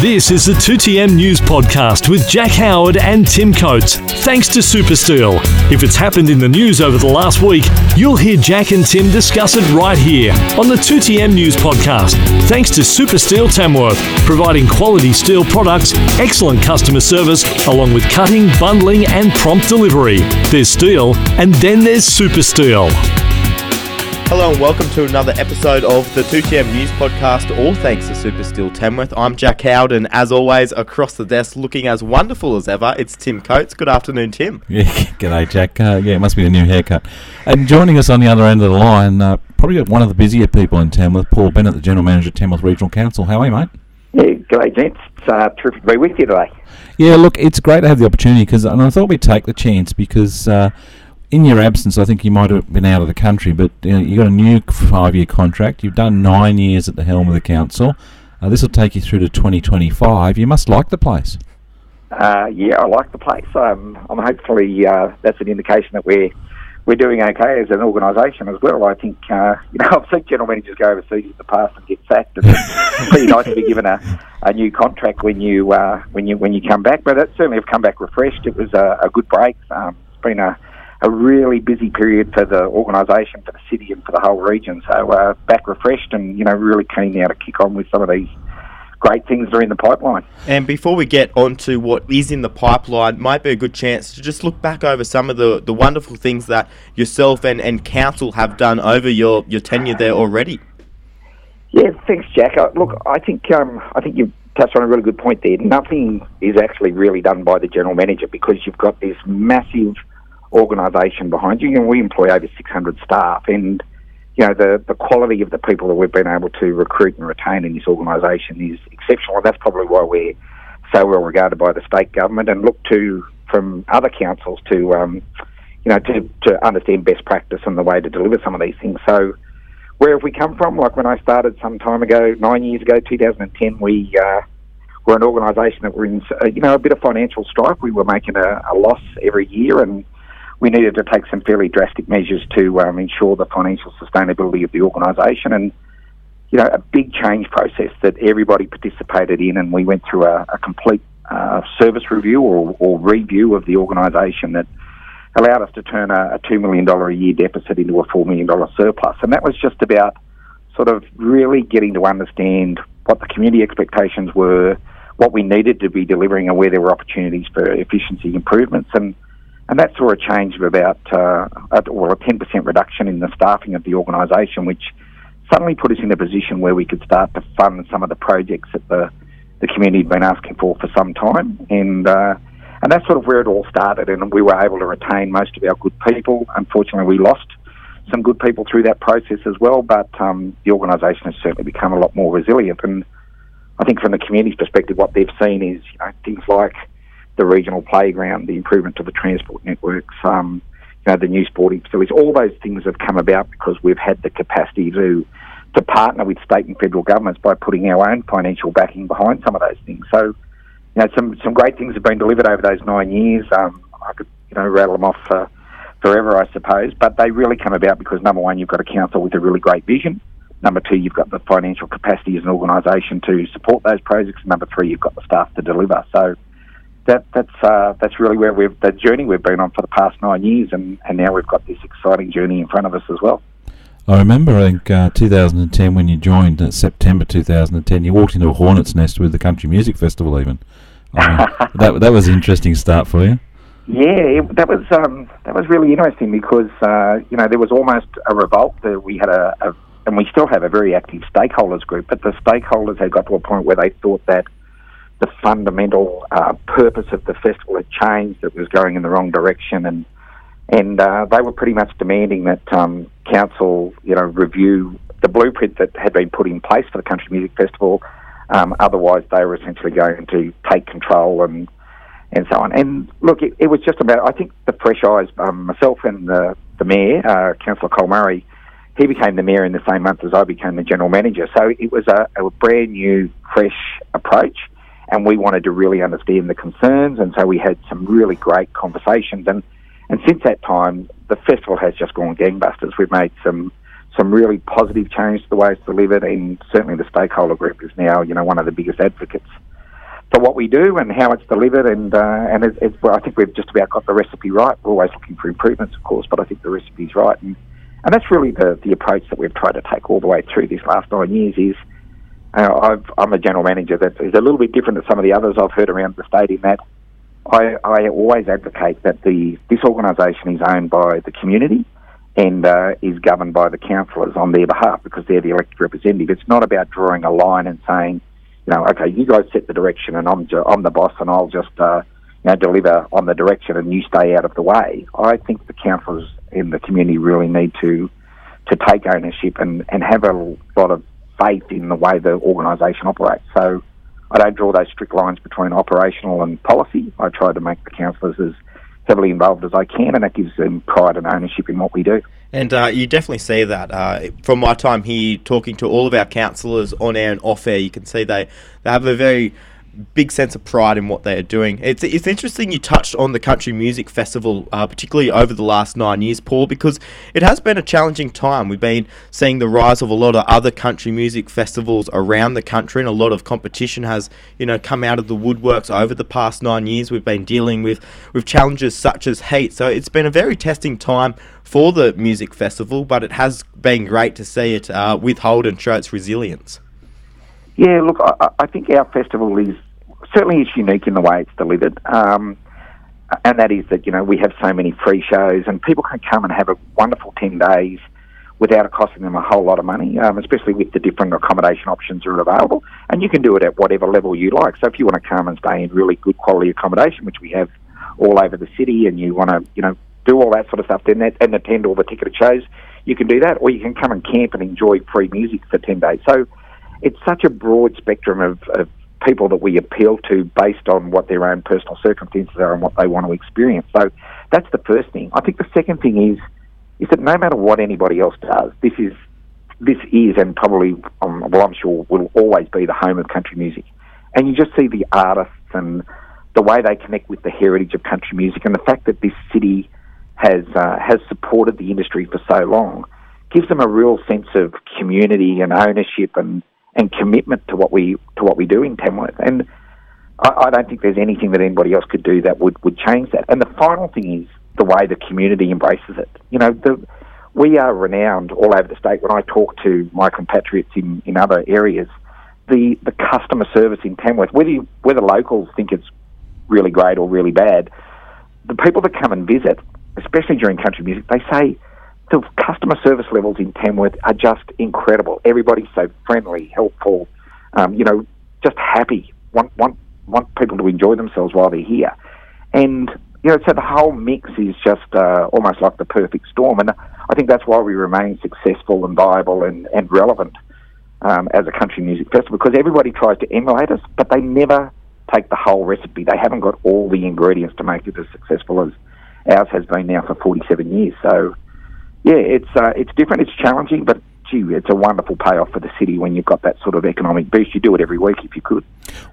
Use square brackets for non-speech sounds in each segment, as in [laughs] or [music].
This is the 2TM News Podcast with Jack Howard and Tim Coates. Thanks to Supersteel. If it's happened in the news over the last week, you'll hear Jack and Tim discuss it right here on the 2TM News Podcast. Thanks to Supersteel Tamworth, providing quality steel products, excellent customer service, along with cutting, bundling, and prompt delivery. There's steel, and then there's Supersteel. Hello and welcome to another episode of the 2TM News Podcast, all thanks to Super Steel Tamworth. I'm Jack Howard, and as always, across the desk, looking as wonderful as ever, it's Tim Coates. Good afternoon, Tim. [laughs] Yeah, g'day, Jack. Uh, yeah, it must be a new haircut. And joining us on the other end of the line, uh, probably one of the busier people in Tamworth, Paul Bennett, the General Manager of Tamworth Regional Council. How are you, mate? Yeah, g'day, gents. It's uh, terrific to be with you today. Yeah, look, it's great to have the opportunity because, and I thought we'd take the chance because uh, in your absence, I think you might have been out of the country, but you, know, you got a new five-year contract. You've done nine years at the helm of the council. Uh, this will take you through to 2025. You must like the place. Uh, yeah, I like the place. Um, I'm hopefully uh, that's an indication that we're we're doing okay as an organisation as well. I think uh, [laughs] you know I've seen general managers go overseas in the past and get sacked. And it's [laughs] pretty nice to be given a, a new contract when you uh, when you when you come back. But it certainly have come back refreshed. It was a, a good break. Um, it's been a a really busy period for the organisation, for the city, and for the whole region. So uh, back refreshed, and you know really keen now to kick on with some of these great things that are in the pipeline. And before we get on to what is in the pipeline, might be a good chance to just look back over some of the, the wonderful things that yourself and, and council have done over your, your tenure there already. Yeah, thanks, Jack. Uh, look, I think um, I think you've touched on a really good point there. Nothing is actually really done by the general manager because you've got this massive organisation behind you. And we employ over 600 staff, and you know the the quality of the people that we've been able to recruit and retain in this organisation is exceptional, and that's probably why we're so well regarded by the state government and look to from other councils to um, you know to to understand best practice and the way to deliver some of these things. So. Where have we come from? Like when I started some time ago, nine years ago, 2010, we uh, were an organisation that were in, uh, you know, a bit of financial strife. We were making a, a loss every year, and we needed to take some fairly drastic measures to um, ensure the financial sustainability of the organisation. And you know a big change process that everybody participated in and we went through a, a complete uh, service review or, or, review of the organisation that allowed us to turn a, a $2 million a year deficit into a $4 million surplus. And that was just about sort of really getting to understand what the community expectations were what we needed to be delivering and where there were opportunities for efficiency improvements. And and that saw a change of about, uh, well, a 10% reduction in the staffing of the organisation, which suddenly put us in a position where we could start to fund some of the projects that the, the community had been asking for for some time. And, uh, and that's sort of where it all started. And we were able to retain most of our good people. Unfortunately, we lost some good people through that process as well, but um, the organisation has certainly become a lot more resilient. And I think from the community's perspective, what they've seen is you know, things like the regional playground, the improvement to the transport networks, um, you know, the new sporting facilities. All those things have come about because we've had the capacity to to partner with state and federal governments by putting our own financial backing behind some of those things. So, you know, some some great things have been delivered over those nine years. Um, I could you know rattle them off for forever, I suppose, but they really come about because number one, you've got a council with a really great vision. Number two, you've got the financial capacity as an organisation to support those projects. Number three, you've got the staff to deliver. So, that that's uh, that's really where we've the journey we've been on for the past nine years, and, and now we've got this exciting journey in front of us as well. I remember, I think, uh, 2010 when you joined, uh, September 2010, you walked into a hornet's nest with the Country Music Festival. Even mean, [laughs] that that was an interesting start for you. Yeah, it, that was um, that was really interesting because uh, you know there was almost a revolt. That we had a, a and we still have a very active stakeholders group, but the stakeholders had got to a point where they thought that the fundamental uh, purpose of the festival had changed. It was going in the wrong direction, and and uh, they were pretty much demanding that um, council, you know, review the blueprint that had been put in place for the Country Music Festival. Um, otherwise, they were essentially going to take control and and so on. And look, it, it was just about. I think the fresh eyes, um, myself and the the mayor, uh, Councillor Col Murray. He became the mayor in the same month as I became the general manager. So it was a, a brand new, fresh approach and we wanted to really understand the concerns, and so we had some really great conversations. And and since that time, the festival has just gone gangbusters. We've made some some really positive change to the way it's delivered, and certainly the stakeholder group is now you know one of the biggest advocates for what we do and how it's delivered. And uh, and well, I think we've just about got the recipe right. We're always looking for improvements, of course, but I think the recipe's right. And and that's really the the approach that we've tried to take all the way through these last nine years. Is uh, I've, I'm a general manager that is a little bit different to some of the others I've heard around the state in that I, I always advocate that the this organisation is owned by the community and uh, is governed by the councillors on their behalf because they're the elected representative. It's not about drawing a line and saying, you know, okay, you guys set the direction and I'm ju- I'm the boss and I'll just uh, you know deliver on the direction and you stay out of the way. I think the councillors in the community really need to to take ownership and, and have a lot of faith in the way the organisation operates. So I don't draw those strict lines between operational and policy. I try to make the councillors as heavily involved as I can, and that gives them pride and ownership in what we do. And uh, you definitely see that uh, from my time here, talking to all of our councillors on air and off air. You can see they, they have a very big sense of pride in what they are doing. It's, it's interesting you touched on the Country Music Festival, uh, particularly over the last nine years, Paul, because it has been a challenging time. We've been seeing the rise of a lot of other country music festivals around the country, and a lot of competition has, you know, come out of the woodworks over the past nine years. We've been dealing with, with challenges such as heat, so it's been a very testing time for the music festival, but it has been great to see it uh, withhold and show its resilience. Yeah, look, I, I think our festival is certainly it's unique in the way it's delivered. Um, and that is that, you know, we have so many free shows and people can come and have a wonderful 10 days without it costing them a whole lot of money, um, especially with the different accommodation options that are available. And you can do it at whatever level you like. So if you want to come and stay in really good quality accommodation, which we have all over the city, and you want to, you know, do all that sort of stuff, then that, and attend all the ticketed shows, you can do that. Or you can come and camp and enjoy free music for 10 days. So it's such a broad spectrum of, of people that we appeal to based on what their own personal circumstances are and what they want to experience. So that's the first thing. I think the second thing is is that no matter what anybody else does, this is this is and probably um, well I'm sure will always be the home of country music. And you just see the artists and the way they connect with the heritage of country music and the fact that this city has uh, has supported the industry for so long gives them a real sense of community and ownership and and commitment to what we to what we do in Tamworth. And I, I don't think there's anything that anybody else could do that would, would change that. And the final thing is the way the community embraces it. You know, the, we are renowned all over the state. When I talk to my compatriots in, in other areas, the, the customer service in Tamworth, whether you, whether locals think it's really great or really bad, the people that come and visit, especially during country music, they say the customer service levels in Tamworth are just incredible. Everybody's so friendly, helpful, um, you know, just happy, want, want, want people to enjoy themselves while they're here. And, you know, so the whole mix is just uh, almost like the perfect storm. And I think that's why we remain successful and viable and, and relevant um, as a country music festival because everybody tries to emulate us, but they never take the whole recipe. They haven't got all the ingredients to make it as successful as ours has been now for 47 years. So, yeah, it's uh, it's different, it's challenging, but gee, it's a wonderful payoff for the city when you've got that sort of economic boost. You do it every week if you could.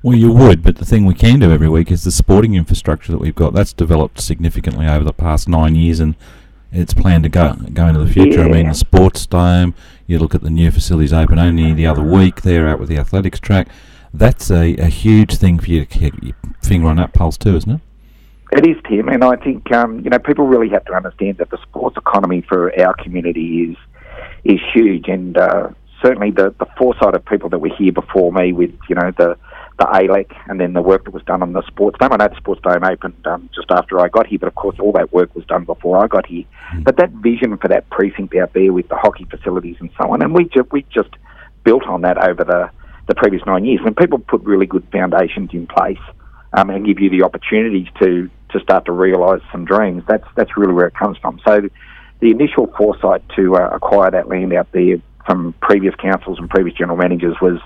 Well, you would, but the thing we can do every week is the sporting infrastructure that we've got. That's developed significantly over the past nine years, and it's planned to go go into the future. Yeah. I mean, the sports dome. You look at the new facilities open only the other week. There, out with the athletics track. That's a, a huge thing for you to keep your finger on that pulse too, isn't it? It is, Tim, and I think um, you know people really have to understand that the sports economy for our community is is huge, and uh, certainly the, the foresight of people that were here before me with you know the the ALEC and then the work that was done on the sports dome. I know the sports dome opened um, just after I got here, but of course all that work was done before I got here. Mm. But that vision for that precinct out there with the hockey facilities and so on, and we just we just built on that over the the previous nine years. When people put really good foundations in place um, and give you the opportunities to to start to realise some dreams. That's that's really where it comes from. So the initial foresight to uh, acquire that land out there from previous councils and previous general managers was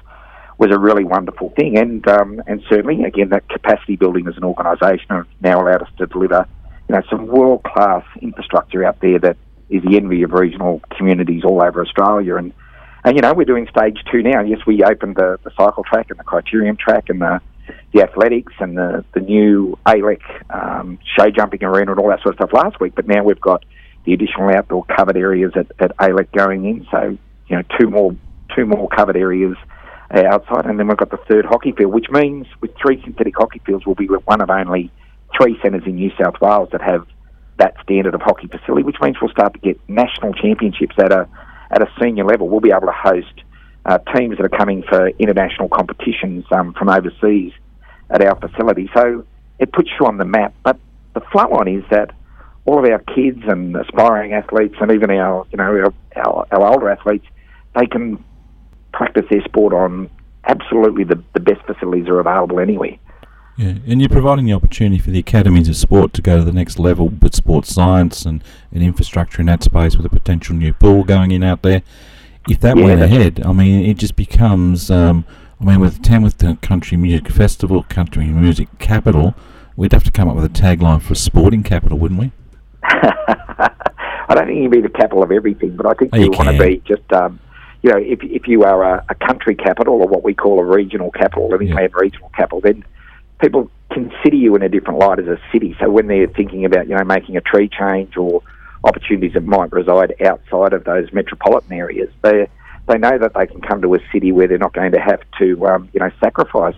was a really wonderful thing, and um, and certainly again that capacity building as an organisation has now allowed us to deliver you know some world class infrastructure out there that is the envy of regional communities all over Australia and. And you know we're doing stage two now. Yes, we opened the, the cycle track and the criterium track and the the athletics and the, the new ALEC um, show jumping arena and all that sort of stuff last week, but now we've got the additional outdoor covered areas at, at ALEC going in. So, you know, two more two more covered areas outside, and then we've got the third hockey field, which means with three synthetic hockey fields, we'll be one of only three centres in New South Wales that have that standard of hockey facility, which means we'll start to get national championships at a at a senior level. We'll be able to host uh, teams that are coming for international competitions um, from overseas at our facility. So it puts you on the map. But the flow on is that all of our kids and aspiring athletes, and even our you know our, our, our older athletes, they can practice their sport on absolutely the, the best facilities are available anywhere. Yeah, and you're providing the opportunity for the academies of sport to go to the next level with sports science and, and infrastructure in that space with a potential new pool going in out there. If that yeah, went ahead, I mean, it just becomes. Um, I mean, with Tamworth Country Music Festival, Country Music Capital, we'd have to come up with a tagline for a sporting capital, wouldn't we? [laughs] I don't think you'd be the capital of everything, but I think oh, you, you want to be just um, you know, if, if you are a, a country capital or what we call a regional capital, Livingland yeah. regional capital, then people consider you in a different light as a city. So when they're thinking about, you know, making a tree change or opportunities that might reside outside of those metropolitan areas, they they know that they can come to a city where they're not going to have to, um, you know, sacrifice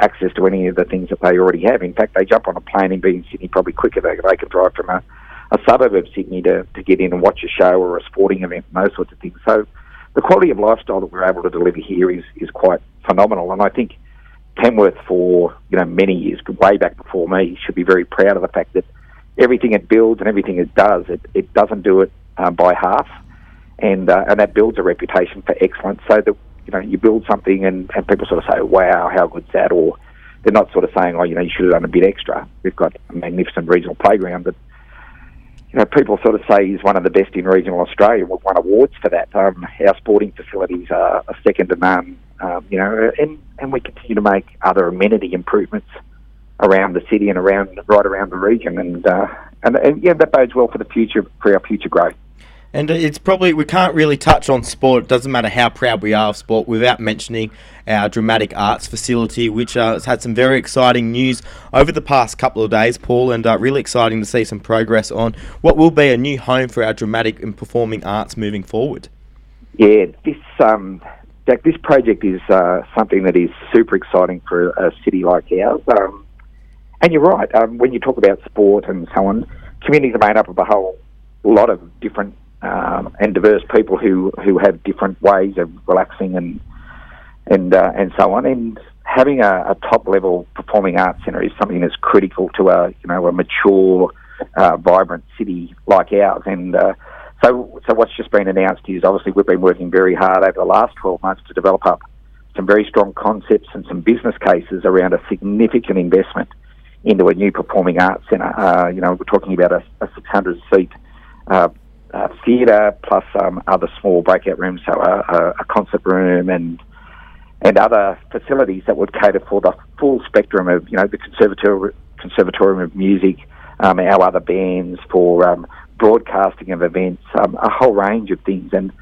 access to any of the things that they already have. In fact, they jump on a plane and be in Sydney probably quicker. They, they can drive from a, a suburb of Sydney to, to get in and watch a show or a sporting event and those sorts of things. So the quality of lifestyle that we're able to deliver here is, is quite phenomenal. And I think Tamworth, for you know many years, way back before me, should be very proud of the fact that everything it builds and everything it does, it, it doesn't do it uh, by half, and uh, and that builds a reputation for excellence. So that you know you build something and, and people sort of say, "Wow, how good's that?" Or they're not sort of saying, "Oh, you know, you should have done a bit extra." We've got a magnificent regional playground, but you know, people sort of say he's one of the best in regional Australia. We've won awards for that. Um, our sporting facilities are, are second to none. Um, you know, and, and we continue to make other amenity improvements around the city and around right around the region, and uh, and, and yeah, that bodes well for the future for our future growth. And it's probably, we can't really touch on sport, it doesn't matter how proud we are of sport, without mentioning our dramatic arts facility, which uh, has had some very exciting news over the past couple of days, Paul, and uh, really exciting to see some progress on what will be a new home for our dramatic and performing arts moving forward. Yeah, this um, Jack, this project is uh, something that is super exciting for a city like ours. Um, and you're right, um, when you talk about sport and so on, communities are made up of a whole lot of different um, and diverse people who, who have different ways of relaxing and and uh, and so on. And having a, a, top level performing arts centre is something that's critical to a you know a mature, uh, vibrant city like ours. And uh, so so what's just been announced is obviously we've been working very hard over the last 12 months to develop up some very strong concepts and some business cases around a significant investment into a new performing arts centre. Uh, you know, we're talking about a, a 600 seat uh, uh, theatre plus um, other small breakout rooms, so a, a, concert room and and other facilities that would cater for the full spectrum of you know the conservatorium, conservatorium of music, um, our other bands for um, broadcasting of events, um, a whole range of things. And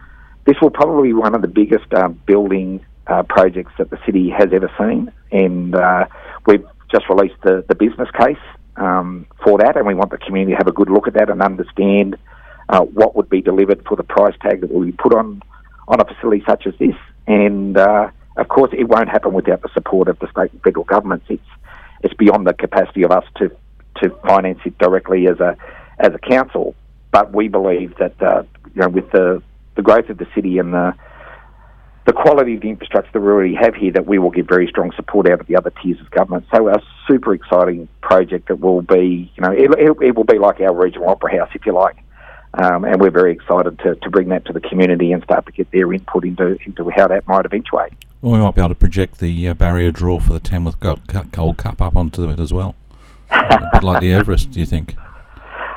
this will probably be one of the biggest um, building uh, projects that the city has ever seen. And uh, we've just released the, the business case um, for that, and we want the community to have a good look at that and understand uh, what would be delivered for the price tag that will be put on on a facility such as this. And uh, of course, it won't happen without the support of the state and federal governments. It's it's beyond the capacity of us to to finance it directly as a as a council. But we believe that uh, you know with the the growth of the city and the the quality of the infrastructure that we already have here, that we will get very strong support out of the other tiers of government. So a super exciting project that will be, you know, it, it, it will be like our regional opera house, if you like. Um, and we're very excited to, to bring that to the community and start to get their input into, into how that might eventuate. Well, we might be able to project the uh, barrier draw for the Tamworth Gold, Cup up onto it as well. [laughs] like the Everest, do you think?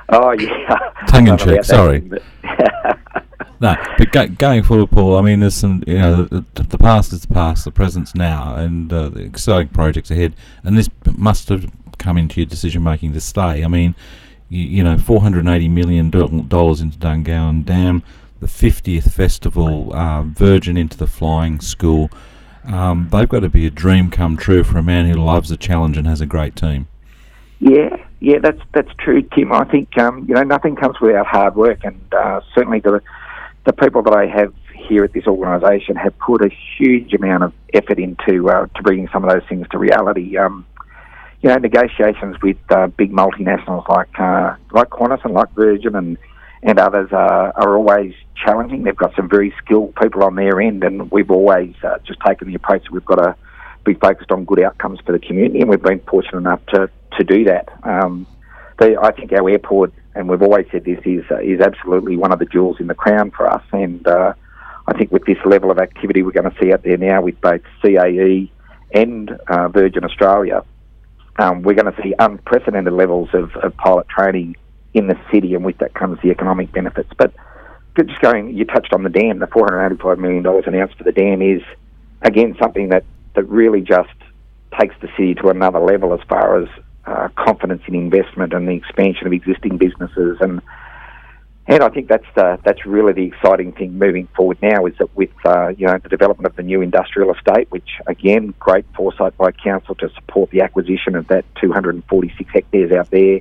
Oh, [laughs] yeah. Tongue in cheek, sorry. [laughs] [laughs] no, but go, going forward, Paul, I mean, there's some, you know, the, the past is the past, the present's now, and uh, the exciting projects ahead. And this must have come into your decision making to stay. I mean, you, you know, $480 million into Dungowan Dam, the 50th festival, uh, Virgin into the flying school. Um, they've got to be a dream come true for a man who loves a challenge and has a great team. Yeah, yeah, that's that's true, Tim. I think um, you know nothing comes without hard work, and uh, certainly the the people that I have here at this organisation have put a huge amount of effort into uh, to bringing some of those things to reality. Um, you know, negotiations with uh, big multinationals like uh, like Qantas and like Virgin and and others are, are always challenging. They've got some very skilled people on their end, and we've always uh, just taken the approach that we've got to be focused on good outcomes for the community, and we've been fortunate enough to, to do that. Um, the, I think our airport, and we've always said this, is uh, is absolutely one of the jewels in the crown for us, and uh, I think with this level of activity we're going to see out there now with both CAE and uh, Virgin Australia, um, we're going to see unprecedented levels of, of pilot training in the city, and with that comes the economic benefits. But just going, you touched on the dam. The four hundred eighty-five million dollars announced for the dam is again something that that really just takes the city to another level as far as uh, confidence in investment and the expansion of existing businesses and. And I think that's the, that's really the exciting thing moving forward now is that with uh, you know the development of the new industrial estate, which again great foresight by council to support the acquisition of that 246 hectares out there,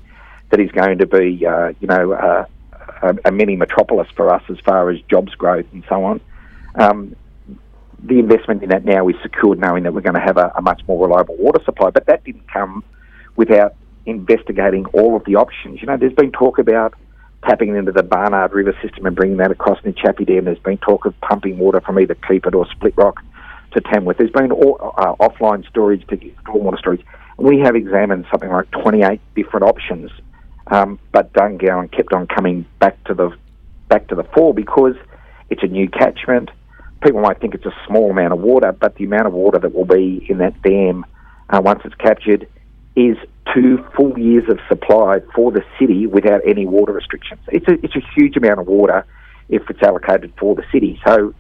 that is going to be, uh, you know, uh, a, mini metropolis for us as far as jobs growth and so on. Um, the investment in that now is secured, knowing that we're going to have a, a, much more reliable water supply. But that didn't come without investigating all of the options. You know, there's been talk about tapping into the Barnard River system and bringing that across the Chaffey Dam. There's been talk of pumping water from either Keepit or Split Rock to Tamworth. There's been all, uh, offline storage to stormwater storage. We have examined something like 28 different options um, but Dungowan kept on coming back to the back to the fore because it's a new catchment. People might think it's a small amount of water, but the amount of water that will be in that dam uh, once it's captured is two full years of supply for the city without any water restrictions. It's a it's a huge amount of water if it's allocated for the city. So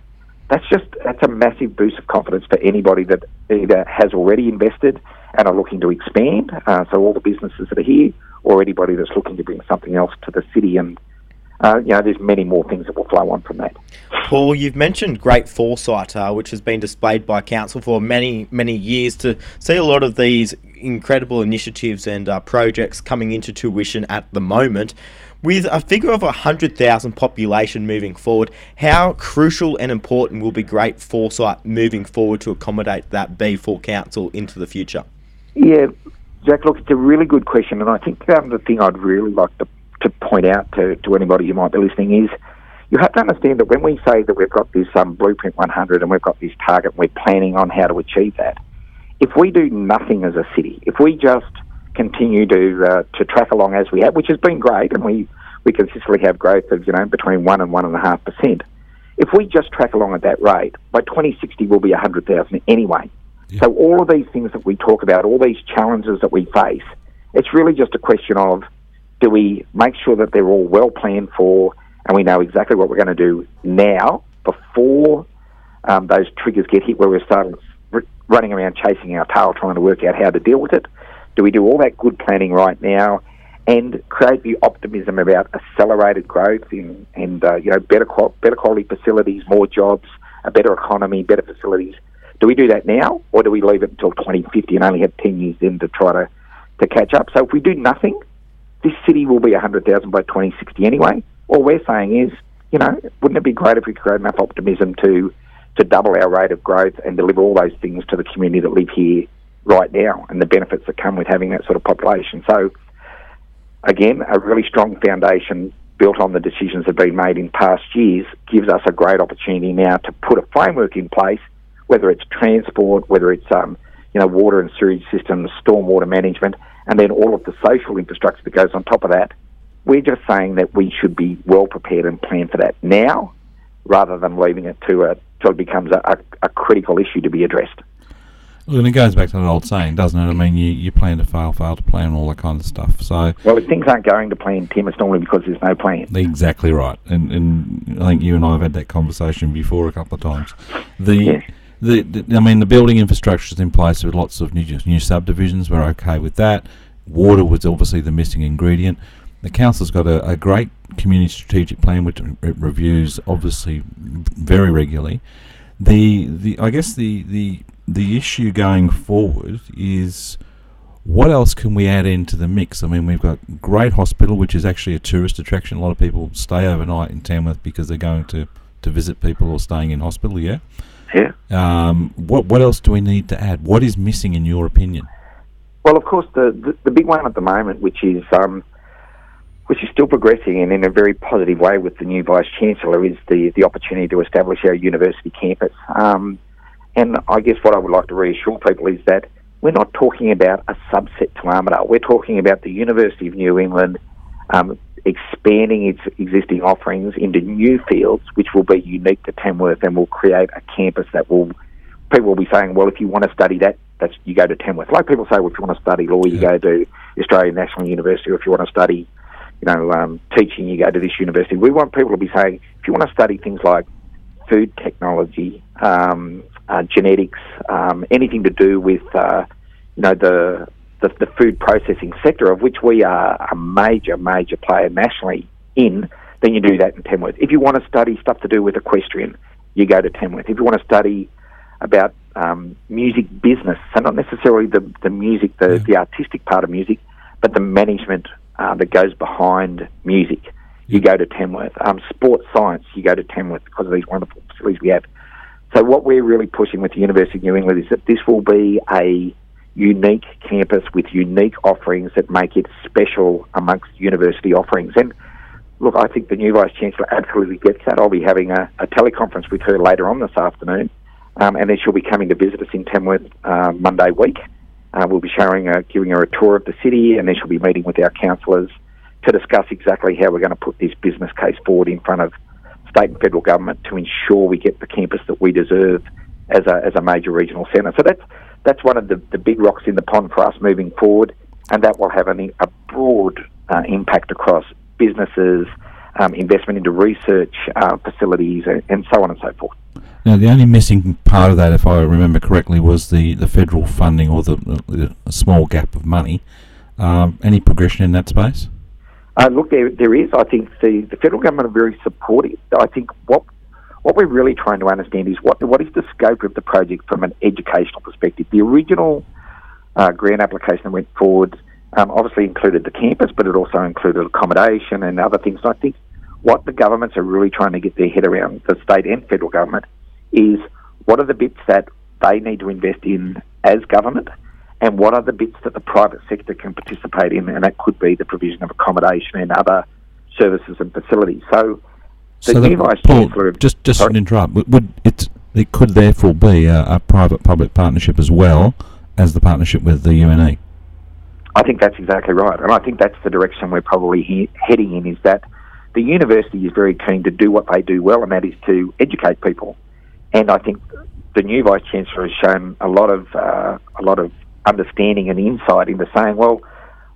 that's just that's a massive boost of confidence for anybody that either has already invested and are looking to expand. Uh, so all the businesses that are here, or anybody that's looking to bring something else to the city. And uh, you know, there's many more things that will flow on from that. Paul, you've mentioned great foresight, uh, which has been displayed by council for many, many years to see a lot of these incredible initiatives and uh, projects coming into tuition at the moment. With a figure of 100,000 population moving forward, how crucial and important will be great foresight moving forward to accommodate that be for council into the future? Yeah, Jack, look, it's a really good question, and I think um, the thing I'd really like to, to point out to, to anybody who might be listening is you have to understand that when we say that we've got this um, Blueprint 100 and we've got this target, and we're planning on how to achieve that. If we do nothing as a city, if we just continue to uh, to track along as we have, which has been great, and we, we consistently have growth of you know between one and one and a half percent. If we just track along at that rate, by 2060 we'll be 100,000 anyway. So all of these things that we talk about, all these challenges that we face, it's really just a question of do we make sure that they're all well planned for and we know exactly what we're going to do now before um, those triggers get hit where we're starting running around chasing our tail trying to work out how to deal with it? Do we do all that good planning right now and create the optimism about accelerated growth in, and uh, you know better better quality facilities, more jobs, a better economy, better facilities? Do we do that now, or do we leave it until 2050 and only have 10 years then to try to, to catch up? So if we do nothing, this city will be 100,000 by 2060 anyway. All we're saying is, you know, wouldn't it be great if we could create enough optimism to to double our rate of growth and deliver all those things to the community that live here right now and the benefits that come with having that sort of population. So, again, a really strong foundation built on the decisions that have been made in past years gives us a great opportunity now to put a framework in place whether it's transport, whether it's um, you know water and sewage systems, stormwater management, and then all of the social infrastructure that goes on top of that. We're just saying that we should be well prepared and plan for that now, rather than leaving it to a till it becomes a, a, a critical issue to be addressed. Well, and it goes back to that old saying, doesn't it? I mean, you, you plan to fail, fail to plan, all that kind of stuff. So, well, if things aren't going to plan, Tim, it's normally because there's no plan. Exactly right, and and I think you and I have had that conversation before a couple of times. The yeah. The, the, I mean, the building infrastructure is in place with lots of new, new subdivisions. We're okay with that. Water was obviously the missing ingredient. The council's got a, a great community strategic plan which it reviews obviously very regularly. The the I guess the the the issue going forward is what else can we add into the mix? I mean, we've got great hospital, which is actually a tourist attraction. A lot of people stay overnight in Tamworth because they're going to to visit people or staying in hospital. Yeah. Yeah. Um, what what else do we need to add? What is missing in your opinion? Well, of course, the, the, the big one at the moment, which is um, which is still progressing and in a very positive way with the new vice chancellor, is the the opportunity to establish our university campus. Um, and I guess what I would like to reassure people is that we're not talking about a subset to Armidale. We're talking about the University of New England um, expanding its existing offerings into new fields, which will be unique to Tamworth and will create a campus that will. People will be saying, well, if you want to study that, that's you go to Tamworth. Like people say, well, if you want to study law, you go to Australian National University, or if you want to study, you know, um, teaching, you go to this university. We want people to be saying, if you want to study things like food technology, um, uh, genetics, um, anything to do with, uh, you know, the, the the food processing sector, of which we are a major, major player nationally in, then you do that in Tamworth. If you want to study stuff to do with equestrian, you go to Tamworth. If you want to study about um, music business, so not necessarily the, the music, the, the artistic part of music, but the management uh, that goes behind music, you go to Tamworth. Um, sports science, you go to Tamworth because of these wonderful facilities we have. So what we're really pushing with the University of New England is that this will be a unique campus with unique offerings that make it special amongst university offerings. And look, I think the new Vice Chancellor absolutely gets that. I'll be having a, a teleconference with her later on this afternoon, um, and then she'll be coming to visit us in Tamworth uh, Monday week. Uh, we'll be showing her, giving her a tour of the city, and then she'll be meeting with our councillors to discuss exactly how we're going to put this business case forward in front of state and federal government to ensure we get the campus that we deserve as a, as a major regional centre. So that's that's one of the, the big rocks in the pond for us moving forward, and that will have an, a broad uh, impact across businesses, um, investment into research uh, facilities, and, and so on and so forth. Now, the only missing part of that, if I remember correctly, was the, the federal funding or the, the small gap of money. Um, any progression in that space? Uh, look, there, there is. I think the, the federal government are very supportive. I think what what we're really trying to understand is what what is the scope of the project from an educational perspective. The original uh, grant application that went forward um, obviously included the campus, but it also included accommodation and other things. I think what the governments are really trying to get their head around, the state and federal government, is what are the bits that they need to invest in as government, and what are the bits that the private sector can participate in, and that could be the provision of accommodation and other services and facilities. So the so new that, vice Paul, chancellor, of- just just Sorry? to interrupt, would, would it it could therefore be a, a private-public partnership as well as the partnership with the? UNE? I think that's exactly right, and I think that's the direction we're probably he- heading in. Is that the university is very keen to do what they do well, and that is to educate people. And I think the new vice chancellor has shown a lot of uh, a lot of understanding and insight into saying, well,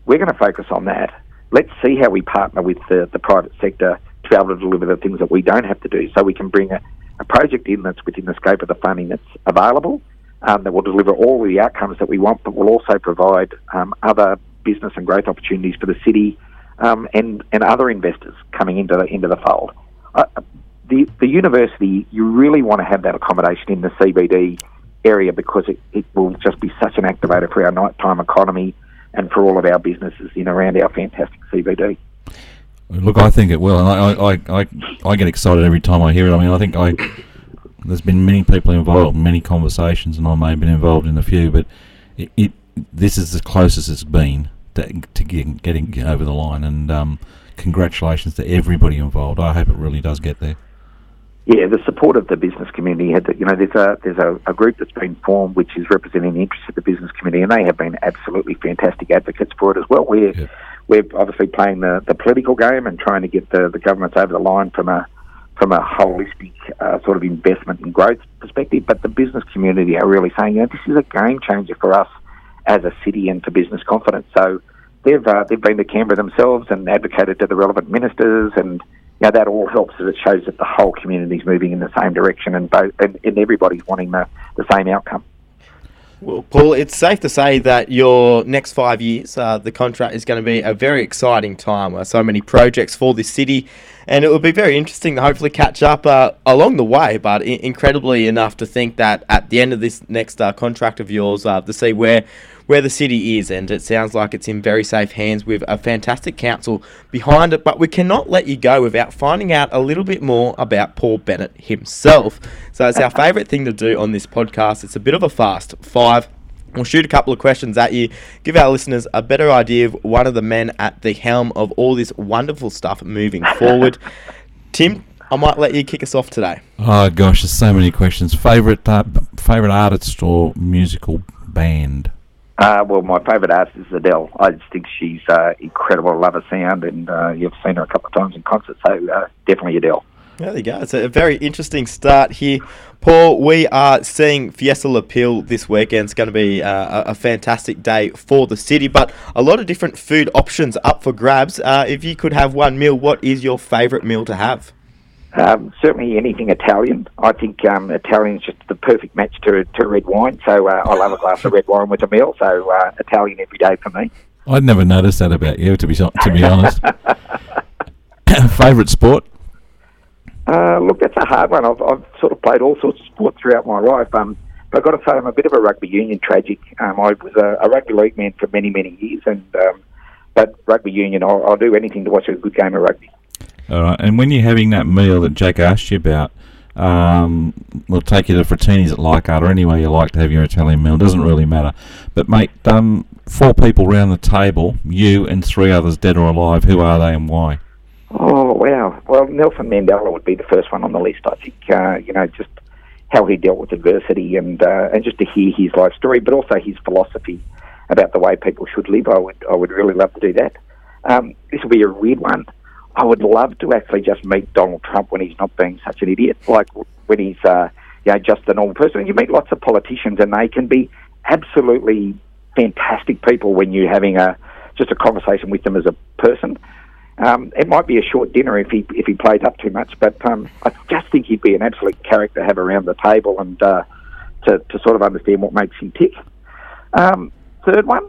we're going to focus on that. Let's see how we partner with the, the private sector to be able to deliver the things that we don't have to do, so we can bring a, a project in that's within the scope of the funding that's available, um, that will deliver all the outcomes that we want, but will also provide um, other business and growth opportunities for the city um, and and other investors coming into the into the fold. Uh, the the university, you really want to have that accommodation in the CBD area because it, it will just be such an activator for our nighttime economy and for all of our businesses in around our fantastic CBD. Look, I think it will, and I, I, I, I, get excited every time I hear it. I mean, I think I there's been many people involved, many conversations, and I may have been involved in a few, but it, it this is the closest it's been to, to getting, getting over the line. And um, congratulations to everybody involved. I hope it really does get there. Yeah, the support of the business community had, you know, there's a there's a, a group that's been formed which is representing the interests of the business community, and they have been absolutely fantastic advocates for it as well. We're Yeah. We're obviously playing the, the political game and trying to get the, the governments over the line from a from a holistic uh, sort of investment and growth perspective. But the business community are really saying, you know, this is a game changer for us as a city and for business confidence. So they've uh, they've been to Canberra themselves and advocated to the relevant ministers, and you know, that all helps as it shows that the whole community is moving in the same direction and both and, and everybody's wanting the, the same outcome. Well, Paul, it's safe to say that your next five years, uh, the contract is going to be a very exciting time. Uh, so many projects for this city, and it will be very interesting to hopefully catch up uh, along the way. But I- incredibly enough to think that at the end of this next uh, contract of yours, uh, to see where where the city is, and it sounds like it's in very safe hands with a fantastic council behind it. But we cannot let you go without finding out a little bit more about Paul Bennett himself. So it's our [laughs] favourite thing to do on this podcast. It's a bit of a fast five. We'll shoot a couple of questions at you, give our listeners a better idea of one of the men at the helm of all this wonderful stuff moving [laughs] forward. Tim, I might let you kick us off today. Oh gosh, there's so many questions. Favorite uh, favorite artist or musical band? Uh, well, my favourite artist is Adele. I just think she's uh, incredible. I love her sound, and uh, you've seen her a couple of times in concert, so uh, definitely Adele. There you go. It's a very interesting start here. Paul, we are seeing Fiesta La Peel this weekend. It's going to be uh, a, a fantastic day for the city, but a lot of different food options up for grabs. Uh, if you could have one meal, what is your favourite meal to have? Um, certainly anything Italian. I think um, Italian is just the perfect match to, to red wine. So uh, I love a glass of red wine with a meal. So uh, Italian every day for me. I'd never noticed that about you, to be to be honest. [laughs] favorite sport? Uh, look, that's a hard one. I've, I've sort of played all sorts of sports throughout my life. Um, but I've got to say, I'm a bit of a rugby union tragic. Um, I was a, a rugby league man for many, many years, and um, but rugby union, I'll, I'll do anything to watch a good game of rugby. All right. And when you're having that meal that Jack asked you about, um, we'll take you to Frattini's at Leichhardt or anywhere you like to have your Italian meal. It Doesn't really matter. But mate, um, four people round the table, you and three others, dead or alive. Who are they and why? Oh wow! Well, Nelson Mandela would be the first one on the list. I think uh, you know just how he dealt with adversity and uh, and just to hear his life story, but also his philosophy about the way people should live. I would I would really love to do that. Um, this will be a weird one. I would love to actually just meet Donald Trump when he's not being such an idiot, like when he's uh, you know just a normal person. You meet lots of politicians, and they can be absolutely fantastic people when you're having a just a conversation with them as a person. Um, it might be a short dinner if he if he plays up too much, but um, I just think he'd be an absolute character to have around the table and uh, to to sort of understand what makes him tick. Um, third one,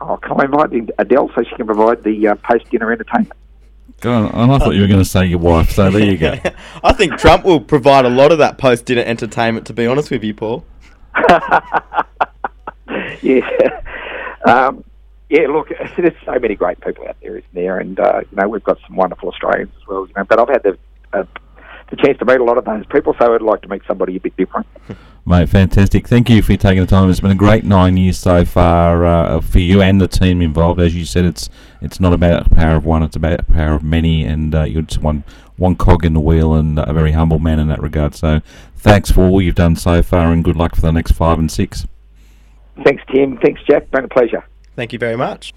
oh, can I invite Adele so she can provide the uh, post dinner entertainment? Go on, and I thought you were going to say your wife, so there you go. [laughs] I think Trump will provide a lot of that post dinner entertainment. To be honest with you, Paul. [laughs] yeah. Um, yeah, look, [laughs] there's so many great people out there, isn't there? And uh, you know, we've got some wonderful Australians as well. You know, but I've had the uh, the chance to meet a lot of those people, so I'd like to meet somebody a bit different. [laughs] Mate, fantastic. Thank you for taking the time. It's been a great nine years so far uh, for you and the team involved. As you said, it's it's not about the power of one; it's about the power of many. And uh, you're just one one cog in the wheel, and a very humble man in that regard. So, thanks for all you've done so far, and good luck for the next five and six. Thanks, Tim. Thanks, Jack. Been a pleasure. Thank you very much.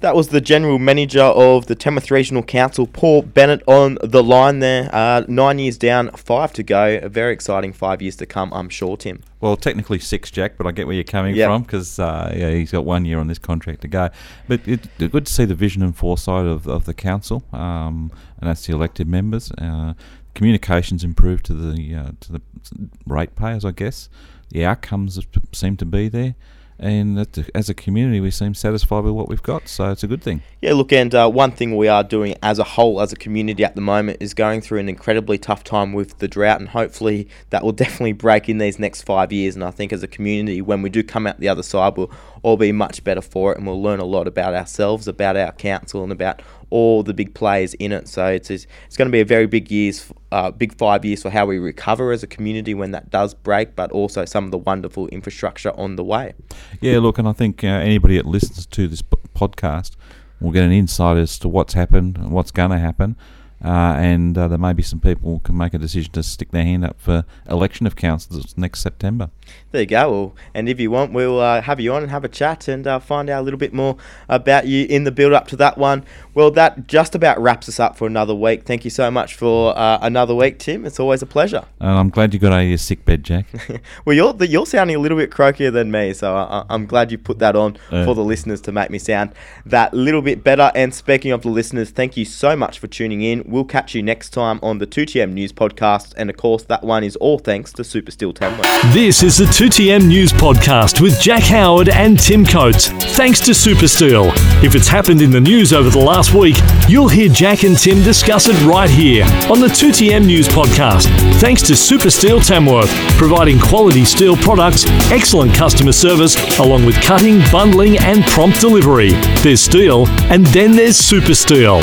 That was the General Manager of the Tamworth Regional Council, Paul Bennett, on the line there. Uh, nine years down, five to go. A very exciting five years to come, I'm sure, Tim. Well, technically six, Jack, but I get where you're coming Yep. from because uh, yeah, he's got one year on this contract to go. But it's good to see the vision and foresight of, of the council, um, and that's the elected members. Uh, communications improved to the uh, to the ratepayers, I guess. The outcomes seem to be there, and as a community, we seem satisfied with what we've got. So it's a good thing. Yeah, look, and uh, one thing we are doing as a whole, as a community at the moment, is going through an incredibly tough time with the drought, and hopefully that will [laughs] definitely break in these next five years. And I think as a community, when we do come out the other side, we'll all be much better for it, and we'll learn a lot about ourselves, about our council, and about all the big players in it. So it's it's, going to be a very big years, uh, big five years for how we recover as a community when that does break, but also some of the wonderful infrastructure on the way. Yeah, look, and I think uh, anybody that listens to this podcast will get an insight as to what's happened and what's going to happen. Uh, and uh, there may be some people can make a decision to stick their hand up for election of councillors next September. There you go. Well, and if you want, we'll uh, have you on and have a chat and uh, find out a little bit more about you in the build up to that one. Well, that just about wraps us up for another week. Thank you so much for uh, another week, Tim. It's always a pleasure. And I'm glad you got out of your sick bed, Jack. [laughs] well, you're you're sounding a little bit croakier than me, so I, I'm glad you put that on Yeah. for the listeners to make me sound that little bit better. And speaking of the listeners, thank you so much for tuning in. We'll catch you next time on the 2TM News Podcast, and of course, that one is all thanks to Super Steel Tamworth. This is the 2TM News Podcast with Jack Howard and Tim Coates. Thanks to Super Steel. If it's happened in the news over the last week, you'll hear Jack and Tim discuss it right here on the 2TM News Podcast. Thanks to Super Steel Tamworth, providing quality steel products, excellent customer service, along with cutting, bundling, and prompt delivery. There's steel, and then there's Super Steel.